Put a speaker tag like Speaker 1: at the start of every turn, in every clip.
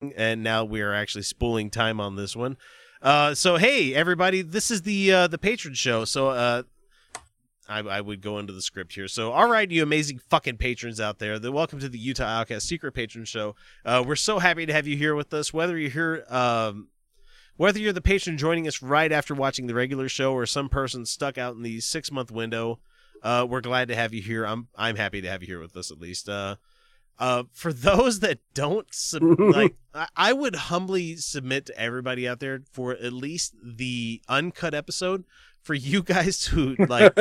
Speaker 1: And now we are actually spooling time on this one. Uh, so hey, everybody, this is the uh, the patron show. So uh, I, I would go into the script here. So all right, you amazing fucking patrons out there, then welcome to the Utah Outcast Secret Patron Show. Uh, we're so happy to have you here with us. Whether you're here, um, whether you're the patron joining us right after watching the regular show, or some person stuck out in the six month window, uh, we're glad to have you here. I'm I'm happy to have you here with us at least. Uh, uh, for those that don't sub- like, I, would humbly submit to everybody out there for at least the uncut episode for you guys to like.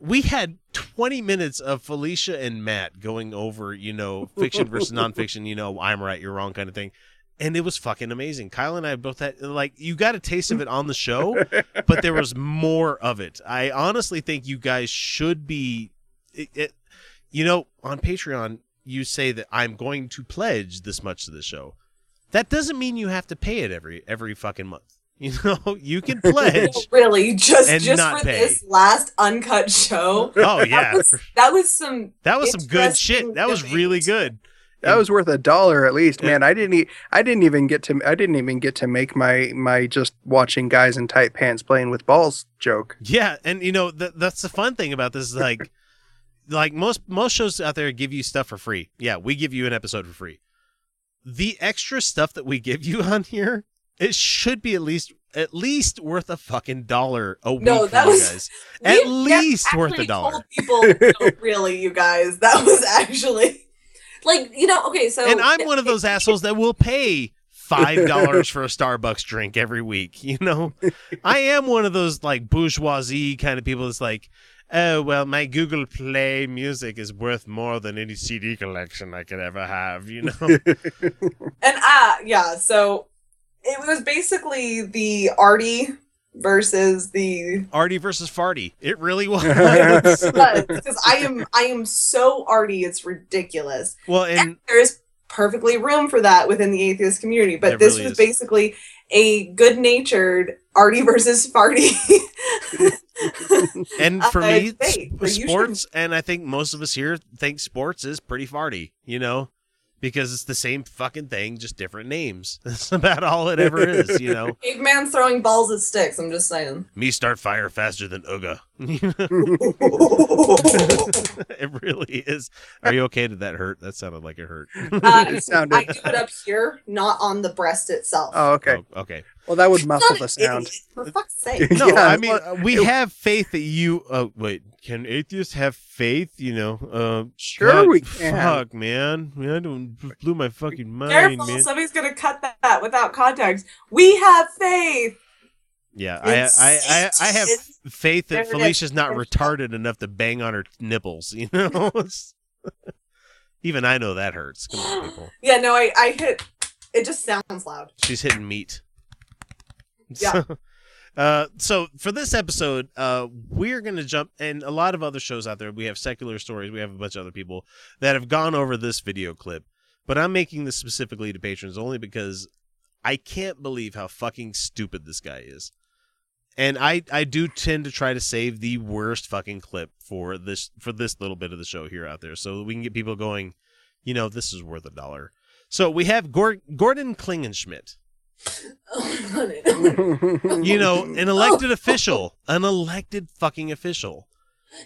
Speaker 1: we had 20 minutes of Felicia and Matt going over, you know, fiction versus nonfiction. You know, I'm right, you're wrong, kind of thing. And it was fucking amazing. Kyle and I both had like you got a taste of it on the show, but there was more of it. I honestly think you guys should be. It, it, you know, on Patreon, you say that I'm going to pledge this much to the show. That doesn't mean you have to pay it every every fucking month. You know, you can pledge.
Speaker 2: really, just
Speaker 1: and
Speaker 2: just
Speaker 1: not
Speaker 2: for
Speaker 1: pay.
Speaker 2: this last uncut show.
Speaker 1: Oh, oh yeah,
Speaker 2: That was, that was some.
Speaker 1: that was some good shit.
Speaker 2: interesting
Speaker 1: That was really good.
Speaker 3: That was worth a dollar at least,
Speaker 1: Yeah.
Speaker 3: man. I didn't. E- I didn't even get to. I didn't even get to make my my just watching guys in tight pants playing with balls joke.
Speaker 1: Yeah, and you know th- that's the fun thing about this. Is like, like most most shows out there give you stuff for free. Yeah, we give you an episode for free. The extra stuff that we give you on here, it should be at least at least worth a fucking dollar a week
Speaker 2: No, that
Speaker 1: you
Speaker 2: was-
Speaker 1: guys. At least worth a dollar.
Speaker 2: People, no, really, you guys, that was actually like you know. Okay, so
Speaker 1: and I'm one of those assholes that will pay five dollars for a Starbucks drink every week. You know, I am one of those like bourgeoisie kind of people. That's like, oh well, my Google Play music is worth more than any CD collection I could ever have. You know,
Speaker 2: And uh yeah, so it was basically the Artie versus the
Speaker 1: Artie versus Farty. It really was.
Speaker 2: because I am I am so Artie, it's ridiculous.
Speaker 1: well, and
Speaker 2: And there is perfectly room for that within the atheist community, but this
Speaker 1: really
Speaker 2: was
Speaker 1: is.
Speaker 2: basically a good-natured Artie versus Farty.
Speaker 1: and for
Speaker 2: Uh,
Speaker 1: me,
Speaker 2: debate,
Speaker 1: sp-
Speaker 2: but should-
Speaker 1: sports, and I think most of us here think sports is pretty farty. You know. Because it's the same fucking thing, just different names. That's about all it ever is, you know.
Speaker 2: Caveman throwing balls at sticks. I'm just saying.
Speaker 1: Me start fire faster than Uga. it really is. Are you okay? Did that hurt? That sounded like it hurt.
Speaker 2: Uh,
Speaker 3: It sounded-
Speaker 2: I do it up here, not on the breast itself.
Speaker 3: Oh, okay.
Speaker 1: Oh, okay.
Speaker 3: Well, that would
Speaker 2: It's
Speaker 3: muffle the sound.
Speaker 2: idiot, For fuck's sake.
Speaker 1: No,
Speaker 3: Yeah,
Speaker 1: I mean
Speaker 3: well,
Speaker 1: uh, we
Speaker 3: it-
Speaker 1: have faith that you. Uh, wait, can atheists have faith? You know, uh,
Speaker 3: Sure,
Speaker 1: God,
Speaker 3: we can.
Speaker 1: Fuck, man, man, I don't blew my fucking mind,
Speaker 2: Careful,
Speaker 1: man.
Speaker 2: somebody's gonna cut that without context. We have faith.
Speaker 1: Yeah, I,
Speaker 2: It's-
Speaker 1: I, I, I have faith that
Speaker 2: there it is.
Speaker 1: Felicia's not retarded enough to bang on her nipples. You know, even I know that hurts. Come on, people.
Speaker 2: Yeah, no, I, I hit. It just sounds loud.
Speaker 1: She's hitting meat.
Speaker 2: Yeah.
Speaker 1: So, uh, so for this episode, uh, we're gonna jump, and a lot of other shows out there. We have secular stories. We have a bunch of other people that have gone over this video clip, but I'm making this specifically to patrons only because I can't believe how fucking stupid this guy is. And I, I do tend to try to save the worst fucking clip for this for this little bit of the show here out there, so we can get people going. You know, this is worth a dollar. So we have Gor- Gordon
Speaker 2: Klingenschmitt
Speaker 1: you know, an elected official, an elected fucking official.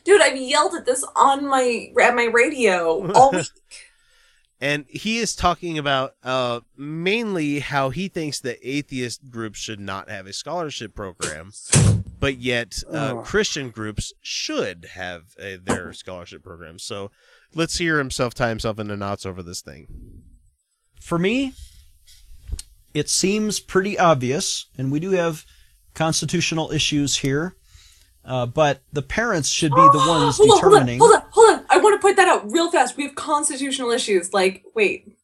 Speaker 2: Dude, I've yelled at this on my at my radio all week.
Speaker 1: And he is talking about uh, mainly how he thinks that atheist groups should not have a scholarship program, but yet uh,
Speaker 3: Oh.
Speaker 1: Christian groups should have uh, their scholarship program. So let's hear himself tie himself into knots over this thing.
Speaker 4: for me, it seems pretty obvious, and we do have constitutional issues here. Uh, but the parents should be the ones
Speaker 2: hold on, hold on,
Speaker 4: determining.
Speaker 2: hold on, hold on. I want to point that out real fast. We have constitutional issues. Like, wait,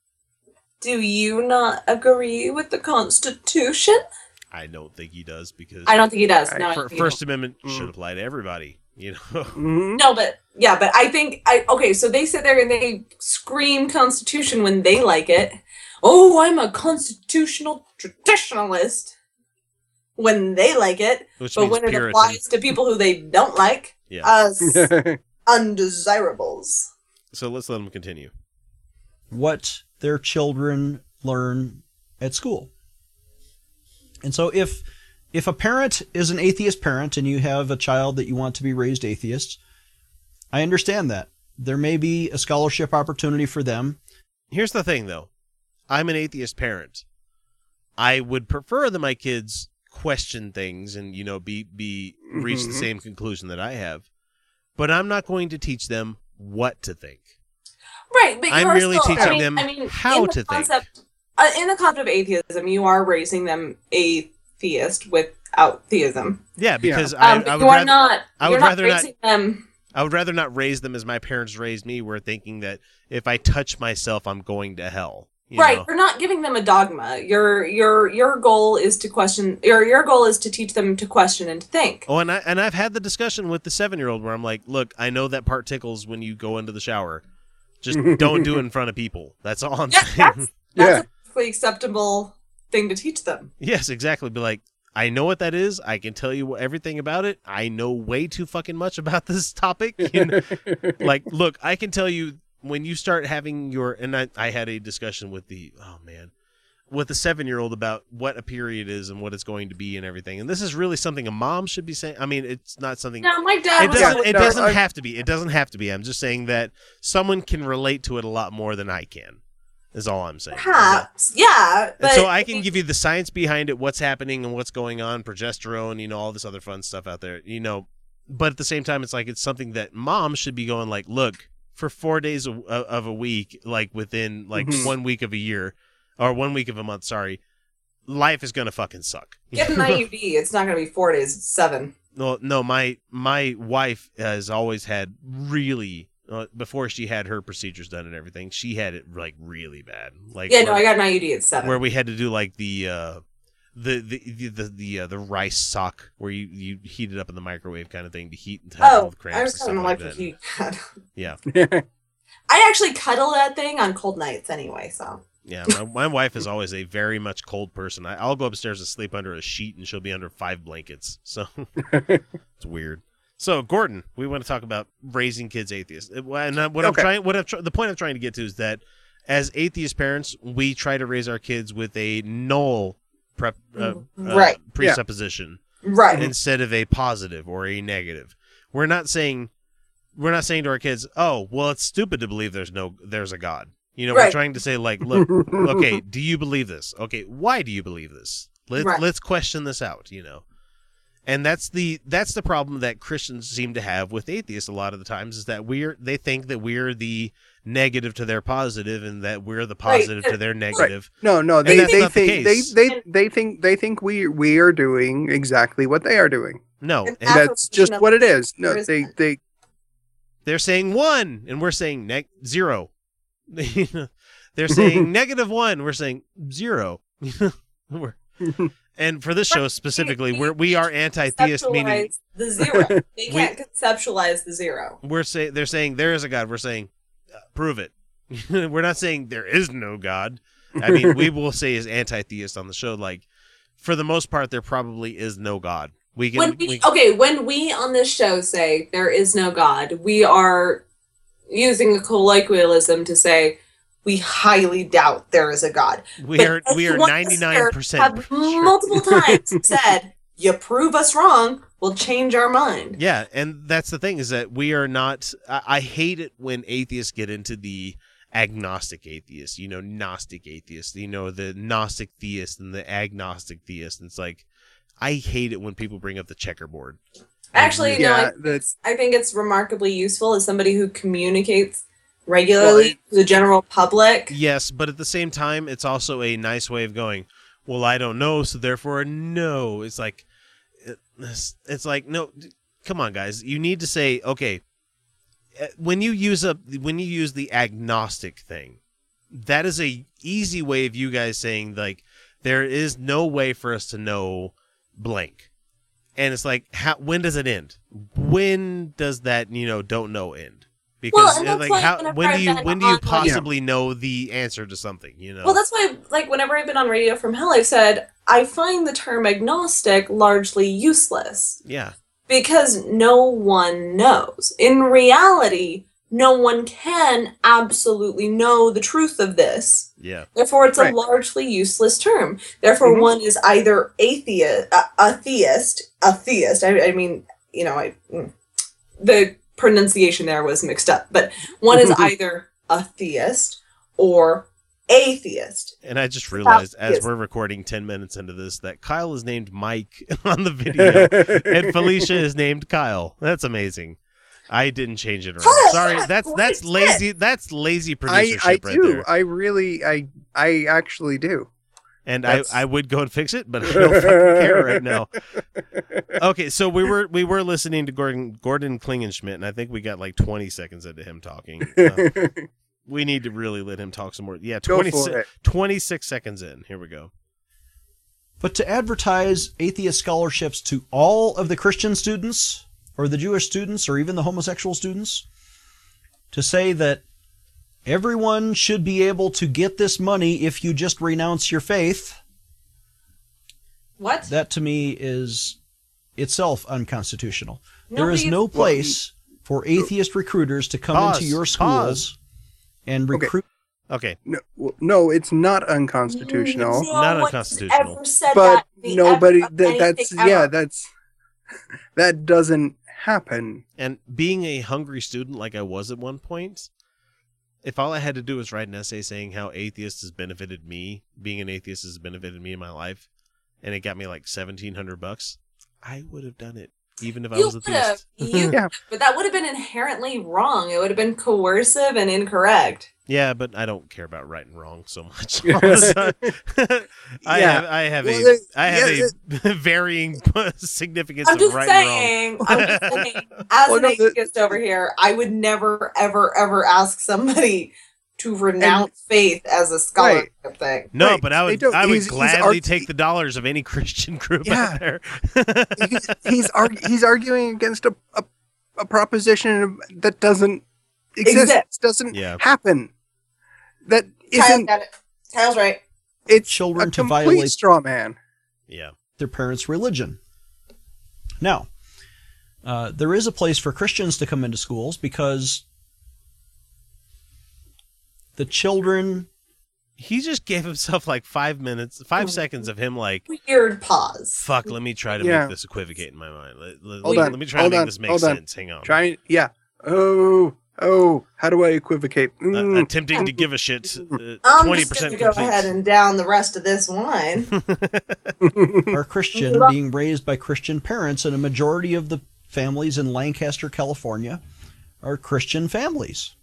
Speaker 2: Do you not agree with the Constitution?
Speaker 1: I don't think he does because
Speaker 2: I don't think he does. No, I
Speaker 1: Fir- First
Speaker 2: don't.
Speaker 1: Amendment
Speaker 3: Mm.
Speaker 1: should apply to everybody. You know,
Speaker 3: Mhm.
Speaker 2: No, but yeah, but I think I okay. So they sit there and they scream Constitution when they like it. Oh, I'm a constitutional traditionalist when they like it,
Speaker 1: which
Speaker 2: but
Speaker 1: means
Speaker 2: when it
Speaker 1: Puritan.
Speaker 2: applies to people who they don't like,
Speaker 1: Yeah.
Speaker 2: us undesirables.
Speaker 1: so let's let him continue.
Speaker 4: what their children learn at school. And so if if a parent is an atheist parent and you have a child that you want to be raised atheist, I understand that. There may be a scholarship opportunity for them.
Speaker 1: Here's the thing, though. I'm an atheist parent. I would prefer that my kids question things and you know be be reach the
Speaker 3: Mhm.
Speaker 1: same conclusion that I have, but I'm not going to teach them what to think.
Speaker 2: Right, but
Speaker 1: I'm
Speaker 2: you're
Speaker 1: merely
Speaker 2: still,
Speaker 1: teaching
Speaker 2: I mean,
Speaker 1: them
Speaker 2: I mean,
Speaker 1: how
Speaker 2: in the
Speaker 1: to think.
Speaker 2: Uh, in the concept of atheism, you are raising them atheist without theism.
Speaker 1: Yeah, because
Speaker 2: Um,
Speaker 1: I,
Speaker 2: but
Speaker 1: I would
Speaker 2: you are
Speaker 1: rather,
Speaker 2: not.
Speaker 1: I
Speaker 2: you're
Speaker 1: would
Speaker 2: not
Speaker 1: rather not-
Speaker 2: raising them.
Speaker 1: I would rather not raise them as my parents raised me, where thinking that if I touch myself, I'm going to hell. You
Speaker 2: right,
Speaker 1: know?
Speaker 2: you're not giving them a dogma. Your your your goal is to question. Your your goal is to teach them to question and to think.
Speaker 1: Oh, and I and I've had the discussion with the seven year old where I'm like, look, I know that part tickles when you go into the shower. Just don't do it in front of people. That's all I'm
Speaker 2: Yeah,
Speaker 1: saying.
Speaker 2: that's
Speaker 3: Yeah.
Speaker 2: that's a perfectly acceptable thing to teach them.
Speaker 1: yes, exactly. Be like, I know what that is. I can tell you everything about it. I know way too fucking much about this topic. You know? like, look, I can tell you when you start having your and I, I had a discussion with the oh man with the seven year old about what a period is and what it's going to be and everything. And this is really something a mom should be saying. I mean, it's not something
Speaker 2: No, my dad
Speaker 1: it doesn't. It doesn't have to be. It doesn't have to be. I'm just saying that someone can relate to it a lot more than I can. Is all I'm saying.
Speaker 2: Perhaps, yeah.
Speaker 1: And
Speaker 2: But
Speaker 1: so I can give you the science behind it, what's happening and what's going on, progesterone, you know, all this other fun stuff out there, you know. But at the same time, it's like it's something that moms should be going like, look, for four days of, of a week, like within like
Speaker 3: Mhm.
Speaker 1: one week of a year, or one week of a month, sorry, life is gonna fucking suck.
Speaker 2: get an IUD. It's not going to be four days. It's seven.
Speaker 1: No, no, my my wife has always had really uh, before she had her procedures done and everything. She had it like really bad, like
Speaker 2: Yeah, no, I got an IUD at seven.
Speaker 1: where we had to do like the uh, the the the the the, uh, the rice sock where you you heat it up in the microwave kind of thing to heat and to help
Speaker 2: oh,
Speaker 1: with cramps
Speaker 2: I
Speaker 1: and
Speaker 2: was
Speaker 1: stuff
Speaker 2: kind of
Speaker 1: like
Speaker 2: like what
Speaker 1: that. Yeah,
Speaker 2: I actually cuddle that thing on cold nights anyway. So
Speaker 1: yeah. My, my wife is always a very much cold person. I, I'll go upstairs and sleep under a sheet, and she'll be under five blankets. So it's weird. So Gordon, we want to talk about raising kids atheists. Uh, And uh, what I'm trying, what I'm tr- the point I'm trying to get to is that as atheist parents, we try to raise our kids with a null prep, uh, uh,
Speaker 2: Right.
Speaker 1: presupposition
Speaker 2: right.
Speaker 1: instead of a positive or a negative. We're not saying we're not saying to our kids, "Oh, well, it's stupid to believe there's no there's a god." You know, we're trying to say like, "Look, okay, do you believe this? Okay, why do you believe this? Let's
Speaker 2: Right.
Speaker 1: let's question this out, you know." And that's the that's the problem that Christians seem to have with atheists a lot of the times is that we're they think that we're the negative to their positive and that we're the
Speaker 2: Right.
Speaker 1: positive to their negative.
Speaker 3: No, no, they,
Speaker 1: that's
Speaker 3: they
Speaker 1: not the
Speaker 3: think they, they they think they think we we are doing exactly what they are doing.
Speaker 1: No,
Speaker 2: And
Speaker 1: and
Speaker 3: That's just what it is. No, they they
Speaker 1: they're saying one and we're saying neg- zero. they're saying negative one, we're saying zero. We're- and for this show specifically, we're we are anti-theist, meaning
Speaker 2: Conceptualize the zero. They can't conceptualize the zero.
Speaker 1: we're say they're saying there is a God. We're saying uh, prove it. we're not saying there is no God. I mean, we will say as anti-theist on the show, like for the most part, there probably is no God. We can.
Speaker 2: When we,
Speaker 1: we-
Speaker 2: okay, when we on this show say there is no God, we are using a colloquialism to say we highly doubt there is a God.
Speaker 1: we
Speaker 2: But
Speaker 1: are we are ninety nine percent.
Speaker 2: have multiple times said, "You prove us wrong, we'll change our mind."
Speaker 1: Yeah, and that's the thing is that we are not. I, I hate it when atheists get into the agnostic atheist, you know, Gnostic atheist, you know, the Gnostic theist and the agnostic theist. And it's like, I hate it when people bring up the checkerboard.
Speaker 2: Actually, no,
Speaker 3: yeah,
Speaker 2: I,
Speaker 3: that's
Speaker 2: I think it's remarkably useful as somebody who communicates regularly to the general public.
Speaker 1: Yes, but at the same time, it's also a nice way of going. Well, I don't know, so therefore no. It's like, it's, it's like no. Come on, guys. You need to say okay. uh, When you use a when you use the agnostic thing, that is a easy way of you guys saying like there is no way for us to know blank. And it's like how when does it end? When does that, you know, don't know end? Because
Speaker 2: and
Speaker 1: uh,
Speaker 2: that's
Speaker 1: like
Speaker 2: why
Speaker 1: how when do you when do you
Speaker 2: on, like-
Speaker 1: possibly know the answer to something, you know?
Speaker 2: Well, that's why, like, whenever I've been on Radio from Hell, I've said I find the term agnostic largely useless
Speaker 1: yeah.
Speaker 2: because no one knows. In reality, no one can absolutely know the truth of this.
Speaker 1: Yeah.
Speaker 2: Therefore, it's
Speaker 3: Right.
Speaker 2: a largely useless term. Therefore,
Speaker 3: Mhm.
Speaker 2: one is either atheist, a, a theist, a theist. I, I mean, you know, I mm, the pronunciation there was mixed up, but one is mm-hmm. either a theist or atheist.
Speaker 1: And I just realized as we're recording 10 minutes into this that Kyle is named Mike on the video and Felicia is named Kyle. That's amazing. I didn't change it around. Sorry, that's that's lazy that's lazy
Speaker 3: I,
Speaker 1: producership
Speaker 3: I
Speaker 1: right
Speaker 3: do.
Speaker 1: there.
Speaker 3: I really, I, I actually do.
Speaker 1: And I,
Speaker 3: that's-
Speaker 1: I would go and fix it, but I don't fucking care right now. Okay, so we were we were listening to Gordon Gordon Klingenschmitt, and I think we got like 20 seconds into him talking. Uh, we need to really let him talk some more. Yeah,
Speaker 3: Go
Speaker 1: 20, 26 seconds in. Here we go.
Speaker 4: But to advertise atheist scholarships to all of the Christian students, or the Jewish students, or even the homosexual students, to say that everyone should be able to get this money if you just renounce your faith,
Speaker 2: What?
Speaker 4: that to me is itself unconstitutional. there is no place for atheist recruiters to come
Speaker 1: Pause,
Speaker 4: into your
Speaker 1: pause.
Speaker 4: schools and recruit.
Speaker 1: Okay,
Speaker 3: No, well, no, it's not unconstitutional.
Speaker 2: No
Speaker 1: Not unconstitutional.
Speaker 2: Ever said
Speaker 3: but
Speaker 2: that
Speaker 3: nobody.
Speaker 2: ever
Speaker 3: That, that's
Speaker 2: anything
Speaker 3: yeah. That's that doesn't happen.
Speaker 1: And being a hungry student like I was at one point, if all I had to do was write an essay saying how atheist has benefited me, being an atheist has benefited me in my life, and it got me like seventeen hundred bucks, I would have done it, even if I was a
Speaker 2: would
Speaker 1: theist.
Speaker 2: you,
Speaker 3: Yeah.
Speaker 2: but that would have been inherently wrong. It would have been coercive and incorrect.
Speaker 1: yeah, but I don't care about right and wrong so much. all the time. I
Speaker 3: Yeah.
Speaker 1: have I have
Speaker 3: Well,
Speaker 1: a
Speaker 3: there-
Speaker 1: I have
Speaker 3: yeah,
Speaker 1: a varying significance
Speaker 2: I'm
Speaker 1: of
Speaker 2: just
Speaker 1: right
Speaker 2: saying. I'm just
Speaker 1: wrong.
Speaker 2: saying. As
Speaker 3: Well,
Speaker 2: an
Speaker 3: no, the-
Speaker 2: atheist over here, I would never, ever, ever ask somebody to renounce faith as a scholarship thing.
Speaker 1: No,
Speaker 3: Right,
Speaker 1: but I would I would
Speaker 3: he's- he's
Speaker 1: gladly
Speaker 3: argu-
Speaker 1: take the dollars of any Christian group
Speaker 3: Yeah.
Speaker 1: out there.
Speaker 3: he's he's, arg- he's arguing against a, a a proposition that doesn't exist.
Speaker 2: Exist.
Speaker 3: Doesn't
Speaker 1: Yeah.
Speaker 3: happen. That
Speaker 2: Kyle's
Speaker 3: isn't.
Speaker 2: got it. Kyle's right.
Speaker 3: It's
Speaker 4: Children
Speaker 3: a
Speaker 4: to violate-
Speaker 3: straw man.
Speaker 1: yeah.
Speaker 4: their parents' religion. Now, uh, there is a place for Christians to come into schools because the children.
Speaker 1: He just gave himself like five minutes, five seconds of him like,
Speaker 2: Weird pause.
Speaker 1: fuck, let me try to
Speaker 3: Yeah.
Speaker 1: make this equivocate in my mind. Let, let-
Speaker 3: Hold
Speaker 1: let
Speaker 3: on,
Speaker 1: me try
Speaker 3: hold
Speaker 1: to make
Speaker 3: on,
Speaker 1: this make
Speaker 3: hold on.
Speaker 1: sense. Hang on.
Speaker 3: Trying, yeah. Oh, oh. How do I equivocate?
Speaker 1: Uh,
Speaker 3: Mm.
Speaker 1: attempting to give a shit. Uh,
Speaker 2: I'm
Speaker 1: Twenty
Speaker 2: just
Speaker 1: percent
Speaker 2: going to go
Speaker 1: complete.
Speaker 2: ahead and down the rest of this wine.
Speaker 4: are Christian, being raised by Christian parents, and a majority of the families in Lancaster, California, are Christian families.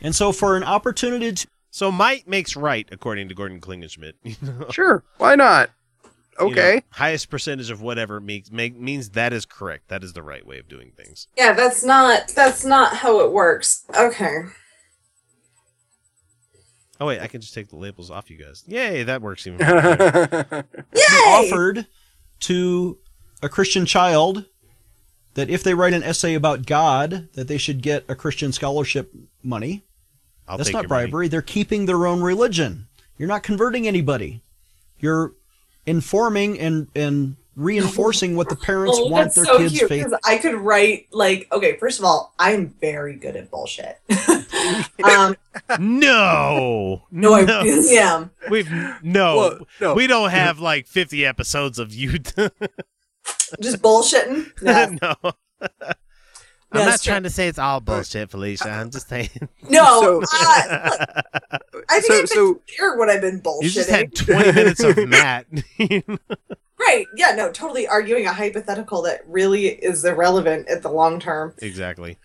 Speaker 4: And so, for an opportunity to
Speaker 1: so might makes right, according to Gordon Klingenschmitt. You know?
Speaker 3: Sure. Why not?
Speaker 1: You know,
Speaker 3: Okay.
Speaker 1: highest percentage of whatever makes make, means that is correct. That is the right way of doing things.
Speaker 2: yeah, that's not that's not how it works. Okay.
Speaker 1: Oh wait, I can just take the labels off you guys. Yay, that works even better.
Speaker 2: Yay!
Speaker 4: offered to a Christian child that if they write an essay about God, that they should get a Christian scholarship money.
Speaker 1: I'll
Speaker 4: That's not
Speaker 1: your money.
Speaker 4: bribery. They're keeping their own religion. You're not converting anybody. You're informing and and reinforcing what the parents
Speaker 2: Oh,
Speaker 4: want
Speaker 2: that's
Speaker 4: their
Speaker 2: so
Speaker 4: kids'
Speaker 2: cute
Speaker 4: faith.
Speaker 2: because I could write like okay. First of all, I'm very good at bullshit. um,
Speaker 1: No,
Speaker 2: no, I really am.
Speaker 1: We've no,
Speaker 3: Well, no.
Speaker 1: we don't have like fifty episodes of you.
Speaker 2: Just bullshitting. No,
Speaker 1: no,
Speaker 2: No,
Speaker 1: I'm not
Speaker 2: it's
Speaker 1: trying to say it's all bullshit, Felicia. I'm just saying.
Speaker 2: no.
Speaker 3: So-
Speaker 2: uh, look, I think
Speaker 3: So-
Speaker 2: I've been
Speaker 3: so-
Speaker 2: clear what I've been bullshitting.
Speaker 1: You just had 20 minutes of Matt.
Speaker 2: Right. Yeah, no, totally arguing a hypothetical that really is irrelevant at the long term.
Speaker 1: exactly.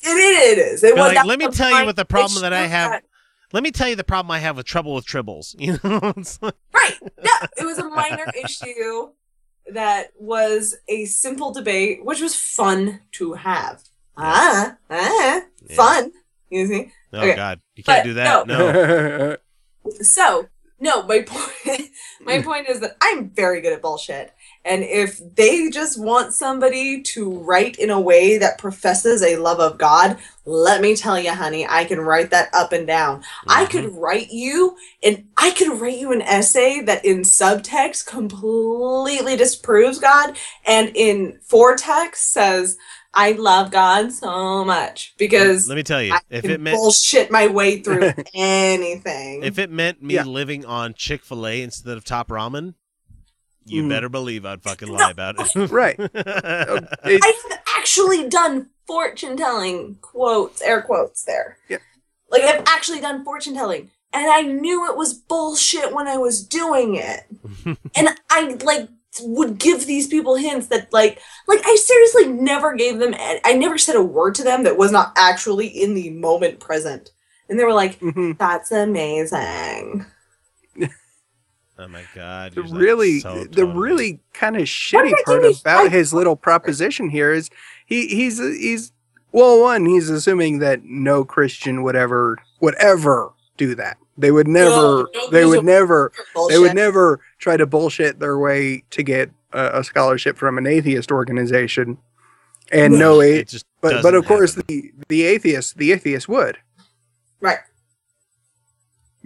Speaker 2: It, it is. It was
Speaker 1: like, let me tell you what the problem that I have-
Speaker 2: that-
Speaker 1: Let me tell you the problem I have with trouble with tribbles. You know, like-
Speaker 2: Right. Yeah, it was a minor issue that was a simple debate, which was fun to have. Ah, ah,
Speaker 1: Yeah.
Speaker 2: fun. You see?
Speaker 1: oh
Speaker 2: Okay.
Speaker 1: God, you can't
Speaker 2: But,
Speaker 1: do that.
Speaker 2: no.
Speaker 1: No.
Speaker 2: So, no, my point my point is that I'm very good at bullshit. And if they just want somebody to write in a way that professes a love of God, let me tell you, honey, I can write that up and down. I
Speaker 1: Mhm.
Speaker 2: could write you and I could write you an essay that in subtext completely disproves God and in foretext says, I love God so much because
Speaker 1: Let me tell you,
Speaker 2: I
Speaker 1: if it meant
Speaker 2: bullshit my way through anything.
Speaker 1: if it meant me
Speaker 3: Yeah.
Speaker 1: living on Chick Fil A instead of Top Ramen, you
Speaker 3: Mhm.
Speaker 1: better believe I'd fucking lie about it.
Speaker 3: Right. It-
Speaker 2: I've actually done fortune telling quotes, air quotes there.
Speaker 3: Yeah.
Speaker 2: Like I've actually done fortune telling. And I knew it was bullshit when I was doing it. and I like would give these people hints that like like I seriously never gave them I never said a word to them that was not actually in the moment present. And they were like,
Speaker 3: Mhm.
Speaker 2: That's amazing.
Speaker 1: Oh my god!
Speaker 3: the really
Speaker 1: so
Speaker 3: the really kind of shitty part about
Speaker 2: I-
Speaker 3: his little proposition here is he he's he's well one he's assuming that no christian would ever would ever do that they would never
Speaker 2: no,
Speaker 3: they would
Speaker 2: are
Speaker 3: never they would never try to bullshit their way to get a, a scholarship from an atheist organization and no a
Speaker 1: It just
Speaker 3: but but of
Speaker 1: doesn't
Speaker 3: course the the atheist the atheist would
Speaker 2: Right.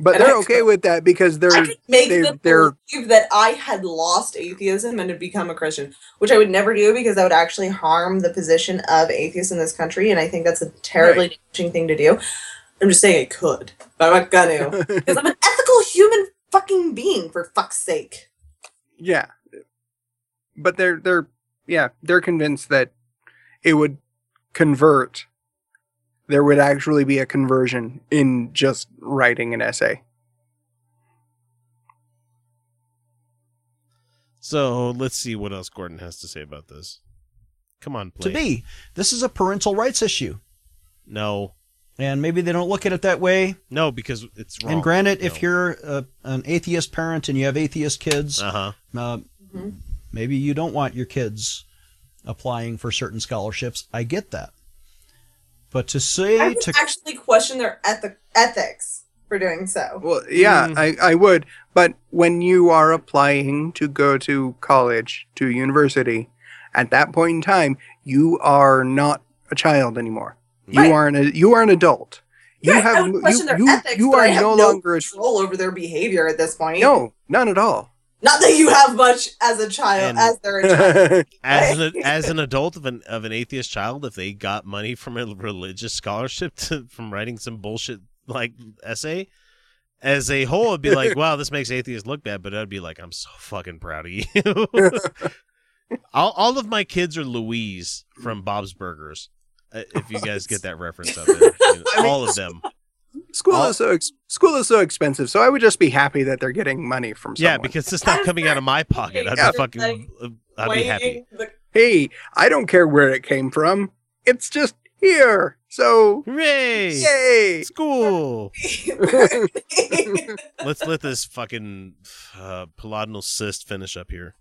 Speaker 3: But
Speaker 2: And
Speaker 3: they're
Speaker 2: I-
Speaker 3: okay with that because they're
Speaker 2: could make
Speaker 3: they're-
Speaker 2: them
Speaker 3: they're-
Speaker 2: believe that I had lost atheism and had become a Christian, which I would never do because that would actually harm the position of atheists in this country, and I think that's a terribly damaging thing to do. I'm just saying it could, but I'm not gonna because I'm an ethical human fucking being for fuck's sake.
Speaker 3: Yeah. But they're they're yeah, they're convinced that it would convert. There would actually be a conversion in just writing an essay.
Speaker 1: So let's see what else Gordon has to say about this. Come on,
Speaker 4: please.
Speaker 1: To
Speaker 4: be, this is a parental rights issue.
Speaker 1: No,
Speaker 4: And maybe they don't look at it that way.
Speaker 1: no, because it's wrong.
Speaker 4: And granted,
Speaker 1: No.
Speaker 4: if you're a, an atheist parent and you have atheist kids,
Speaker 1: uh huh,
Speaker 4: uh,
Speaker 2: Mhm.
Speaker 4: maybe you don't want your kids applying for certain scholarships. I get that. But to
Speaker 2: I
Speaker 4: say
Speaker 2: would
Speaker 4: to
Speaker 2: actually question their ethic ethics for doing so.
Speaker 3: Well, yeah,
Speaker 1: Mm.
Speaker 3: I, I would. But when you are applying to go to college, to university, at that point in time, you are not a child anymore.
Speaker 2: Right.
Speaker 3: You are an you are an adult. You
Speaker 2: Yeah, I
Speaker 3: have
Speaker 2: would
Speaker 3: you,
Speaker 2: question their
Speaker 3: you,
Speaker 2: ethics,
Speaker 3: you
Speaker 2: but
Speaker 3: are
Speaker 2: I have
Speaker 3: no
Speaker 2: no
Speaker 3: longer a,
Speaker 2: control over their behavior at this point.
Speaker 3: no, none at all.
Speaker 2: Not that you have much as a child,
Speaker 1: And-
Speaker 2: as they're a child.
Speaker 1: as an as an adult of an of an atheist child, if they got money from a religious scholarship to, from writing some bullshit like essay, as a whole, it'd be like, wow, this makes atheists look bad. But I'd be like, I'm so fucking proud of you. all, all of my kids are Louise from Bob's Burgers. uh, If you guys get that reference out there, You know, all of them.
Speaker 3: School
Speaker 1: All-
Speaker 3: is so ex- school is so expensive, so I would just be happy that they're getting money from someone.
Speaker 1: Yeah, because it's not coming out of my pocket. I'd be fucking.
Speaker 2: Like,
Speaker 1: I'd be happy.
Speaker 2: the-
Speaker 3: hey, I don't care where it came from. It's just here. So
Speaker 1: Hooray!
Speaker 3: yay!
Speaker 1: School. Let's let this fucking uh, pilodinal cyst finish up here.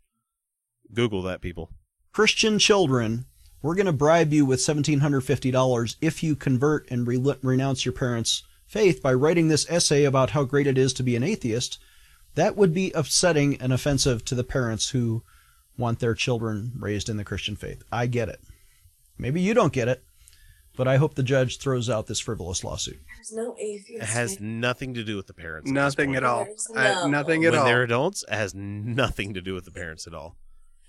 Speaker 1: Google that, people.
Speaker 4: Christian children, we're going to bribe you with $1,750 if you convert and re- renounce your parents' faith by writing this essay about how great it is to be an atheist. That would be upsetting and offensive to the parents who want their children raised in the Christian faith. I get it. Maybe you don't get it, but I hope the judge throws out this frivolous lawsuit.
Speaker 2: There's no atheist.
Speaker 1: It has nothing to do with the parents.
Speaker 3: Nothing
Speaker 1: point.
Speaker 3: at all.
Speaker 2: There's
Speaker 3: Uh,
Speaker 2: no-
Speaker 3: nothing at
Speaker 1: When
Speaker 3: all.
Speaker 1: they're adults, it has nothing to do with the parents at all.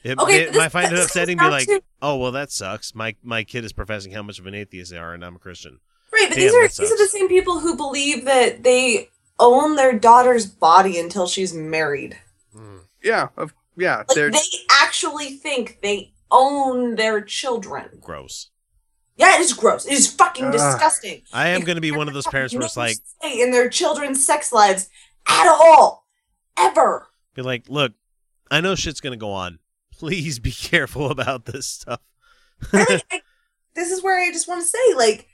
Speaker 1: It,
Speaker 2: Okay,
Speaker 1: it
Speaker 2: this-
Speaker 1: might find it upsetting,
Speaker 2: comes
Speaker 1: be like,
Speaker 2: down
Speaker 1: "Oh, well, that sucks. My my kid is professing how much of an atheist they are, and I'm a Christian."
Speaker 2: Right, but these are
Speaker 1: that
Speaker 2: these are the same people who believe that they own their daughter's body until she's married. Hmm.
Speaker 3: yeah, of, yeah.
Speaker 2: Like
Speaker 3: They're
Speaker 2: they actually think they own their children.
Speaker 1: Gross.
Speaker 2: Yeah, it is gross. It is fucking
Speaker 3: Ugh.
Speaker 2: disgusting.
Speaker 1: I am going to be one of those parents where it's like,
Speaker 2: say in their children's sex lives at all, ever.
Speaker 1: be like, "Look, I know shit's going to go on. Please be careful about this stuff."
Speaker 2: And, like, I, this is where I just want to say, like, at,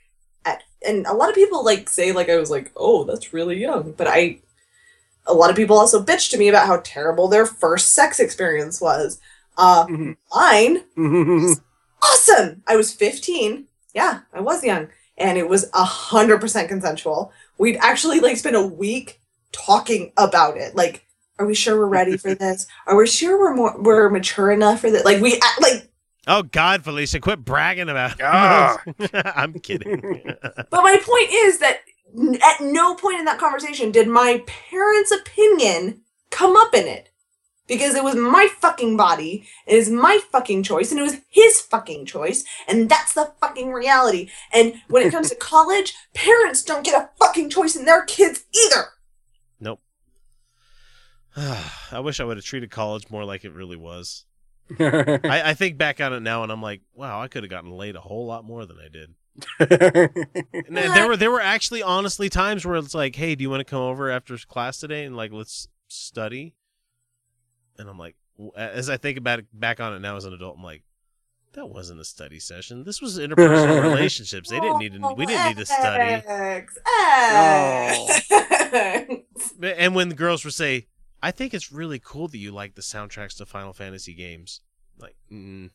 Speaker 2: and a lot of people like say, like, I was like, oh, that's really young, but I, a lot of people also bitch to me about how terrible their first sex experience was. Uh,
Speaker 3: Mhm.
Speaker 2: mine awesome. I was 15. Yeah, I was young. And it was a hundred percent consensual. We'd actually like spent a week talking about it. Like, are we sure we're ready for this? Are we sure we're more we're mature enough for this? Like we like
Speaker 1: Oh God, Felicia, quit bragging about. it. I'm kidding.
Speaker 2: But my point is that at no point in that conversation did my parents' opinion come up in it. Because it was my fucking body, it is my fucking choice, and it was his fucking choice, and that's the fucking reality. And when it comes to college, parents don't get a fucking choice in their kids either.
Speaker 1: nope. I wish I would have treated college more like it really was. I, I think back on it now, and I'm like, wow, I could have gotten laid a whole lot more than I did. And then there were there were actually honestly times where it's like, hey, do you want to come over after class today and like let's study? And I'm like, as I think about it back on it now as an adult, I'm like, that wasn't a study session. This was interpersonal relationships. They didn't need to. We didn't need to study.
Speaker 2: X,
Speaker 3: Oh.
Speaker 2: X.
Speaker 1: And when the girls would say, I think it's really cool that you like the soundtracks to Final Fantasy games. Like, mm.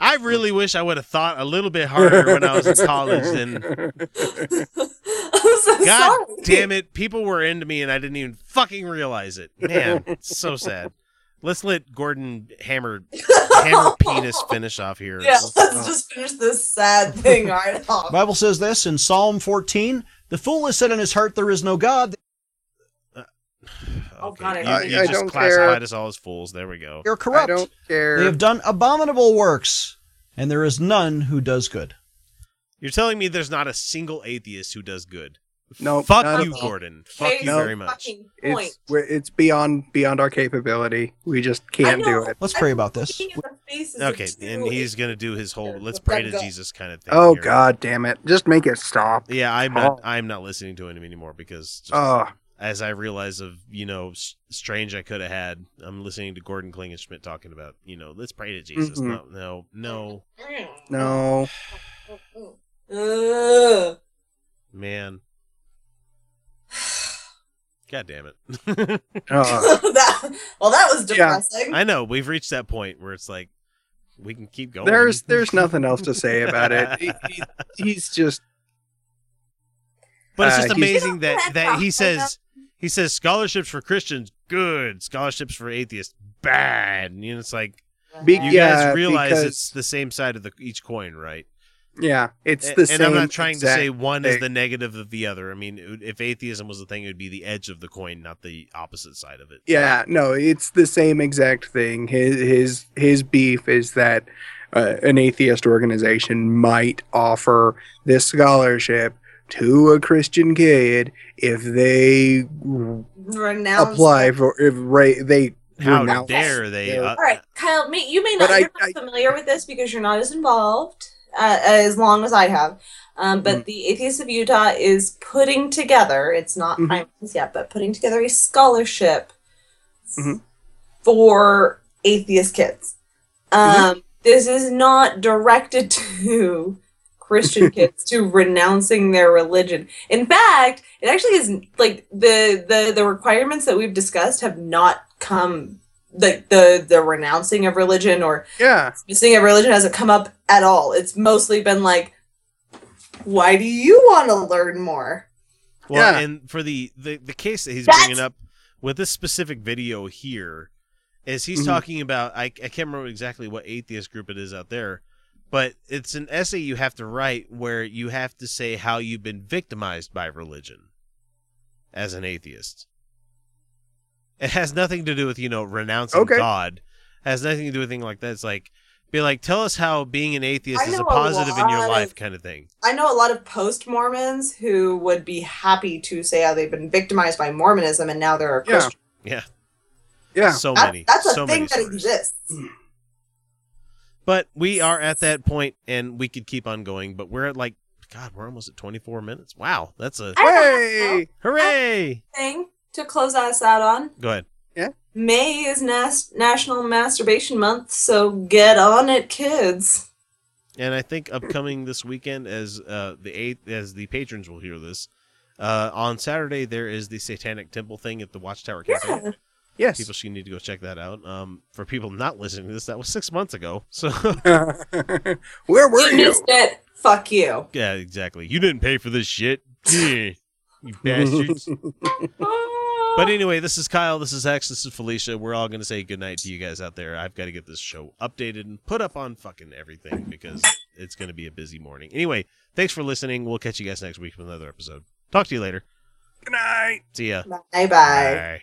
Speaker 1: I really wish I would have thought a little bit harder when I was in college than
Speaker 2: so
Speaker 1: God
Speaker 2: sorry.
Speaker 1: damn it, people were into me and I didn't even fucking realize it. Man, it's so sad. Let's let Gordon hammer hammer penis finish off here.
Speaker 2: Yeah, let's just finish this sad thing right off.
Speaker 4: Bible says this in Psalm 14 The fool has said in his heart, There is no God.
Speaker 2: Oh,
Speaker 1: Okay,
Speaker 2: God, I
Speaker 1: you,
Speaker 2: don't
Speaker 1: you.
Speaker 3: I
Speaker 1: just
Speaker 3: don't
Speaker 1: classified
Speaker 3: care.
Speaker 1: us all as fools. There we go.
Speaker 4: You're
Speaker 3: I
Speaker 4: corrupt.
Speaker 3: don't care.
Speaker 4: They have done abominable works, and there is none who does good.
Speaker 1: You're telling me there's not a single atheist who does good.
Speaker 3: Nope,
Speaker 1: Fuck you. Gordon. Fuck
Speaker 2: Case
Speaker 1: you very much.
Speaker 3: It's we're- it's beyond beyond our capability. We just can't do it.
Speaker 4: Let's pray about this.
Speaker 2: Looking at the faces of
Speaker 1: Okay, and he's gonna do his whole "let's pray to
Speaker 2: go.
Speaker 1: Jesus" kind of thing.
Speaker 3: Oh
Speaker 1: here.
Speaker 3: god damn it. Just make it stop.
Speaker 1: Yeah, I'm not.
Speaker 3: Oh.
Speaker 1: I'm not listening to him anymore because just
Speaker 3: Oh,
Speaker 1: as I realize of you know s- strange I could have had. I'm listening to Gordon Klingenschmitt talking about you know let's pray to Jesus.
Speaker 3: Mhm.
Speaker 1: No, no,
Speaker 3: no.
Speaker 2: Ugh.
Speaker 1: man. God damn it.
Speaker 3: Oh.
Speaker 2: that, well, that was
Speaker 3: Yeah.
Speaker 2: depressing.
Speaker 1: I know we've reached that point where it's like we can keep going.
Speaker 3: There's there's nothing else to say about it. He- he- he's just
Speaker 1: But it's
Speaker 3: Uh,
Speaker 1: just
Speaker 3: he's-
Speaker 1: amazing that that he says he says scholarships for Christians good, scholarships for atheists bad. And you know, it's like
Speaker 3: Be-
Speaker 1: you
Speaker 3: Yeah,
Speaker 1: guys realize
Speaker 3: because-
Speaker 1: it's the same side of the each coin, right?
Speaker 3: yeah. It's the
Speaker 1: and
Speaker 3: same.
Speaker 1: And I'm not trying to say one is the negative of the other. I mean, if atheism was the thing, it would be the edge of the coin, not the opposite side of it.
Speaker 3: Yeah, no, it's the same exact thing. His his his beef is that uh, an atheist organization might offer this scholarship to a Christian kid if they
Speaker 2: Renounce
Speaker 3: apply for if ra- they
Speaker 1: How
Speaker 3: renounce
Speaker 1: dare they?
Speaker 3: their-
Speaker 1: Uh,
Speaker 2: All right, Kyle. May, you may not.
Speaker 3: I-
Speaker 2: you're
Speaker 3: I-
Speaker 2: familiar with this because you're not as involved uh, as long as I have. Um, but
Speaker 3: Mhm.
Speaker 2: the Atheists of Utah is putting together. It's not finalized yet, but putting together a scholarship
Speaker 3: Mhm.
Speaker 2: for atheist kids. Um,
Speaker 3: Mm-hmm.
Speaker 2: This is not directed to Christian kids to renouncing their religion. In fact, it actually is like the the the requirements that we've discussed have not come like the the renouncing of religion or
Speaker 3: yeah,
Speaker 2: dismissing of religion hasn't come up at all. It's mostly been like, why do you want to learn more?
Speaker 1: Well,
Speaker 3: Yeah.
Speaker 1: and for the, the the case that he's
Speaker 2: That's-
Speaker 1: bringing up with this specific video here, is he's
Speaker 3: Mhm.
Speaker 1: talking about I, I can't remember exactly what atheist group it is out there, but it's an essay you have to write where you have to say how you've been victimized by religion as an atheist. It has nothing to do with you know renouncing
Speaker 3: Okay.
Speaker 1: God. It has nothing to do with anything like that. It's like be like tell us how being an atheist is a
Speaker 2: know a
Speaker 1: positive in your life
Speaker 2: of-
Speaker 1: kind of thing.
Speaker 2: I know a lot of post Mormons who would be happy to say how they've been victimized by Mormonism and now they're a Christian.
Speaker 1: Yeah,
Speaker 3: yeah. yeah.
Speaker 1: so
Speaker 2: That-
Speaker 1: many.
Speaker 2: that's a
Speaker 1: so
Speaker 2: thing that
Speaker 1: stories.
Speaker 2: exists.
Speaker 1: But we are at that point, and we could keep on going. But we're at like, God, we're almost at 24 minutes. Wow, that's a
Speaker 2: I have a
Speaker 3: Hey,
Speaker 1: hooray!
Speaker 2: thing to close us out on.
Speaker 1: Go ahead. Yeah.
Speaker 2: May is nas- National Masturbation Month, so get on it, kids.
Speaker 1: And I think upcoming this weekend, as uh, the eighth, as the patrons will hear this, uh, on Saturday there is the Satanic Temple thing at the Watchtower Cafe.
Speaker 2: Yeah.
Speaker 3: Yes.
Speaker 1: People should need to go check that out. Um, for people not listening to this, that was six months ago. So
Speaker 3: Where were
Speaker 2: you
Speaker 3: you?
Speaker 2: missed it. Fuck you.
Speaker 1: yeah, exactly. You didn't pay for this shit. You bastards. But anyway, this is Kyle. This is X. This is Felicia. We're all going to say goodnight to you guys out there. I've got to get this show updated and put up on fucking everything because it's going to be a busy morning. Anyway, thanks for listening. We'll catch you guys next week with another episode. Talk to you later.
Speaker 3: Good night.
Speaker 1: See ya.
Speaker 2: Bye bye.
Speaker 1: Bye.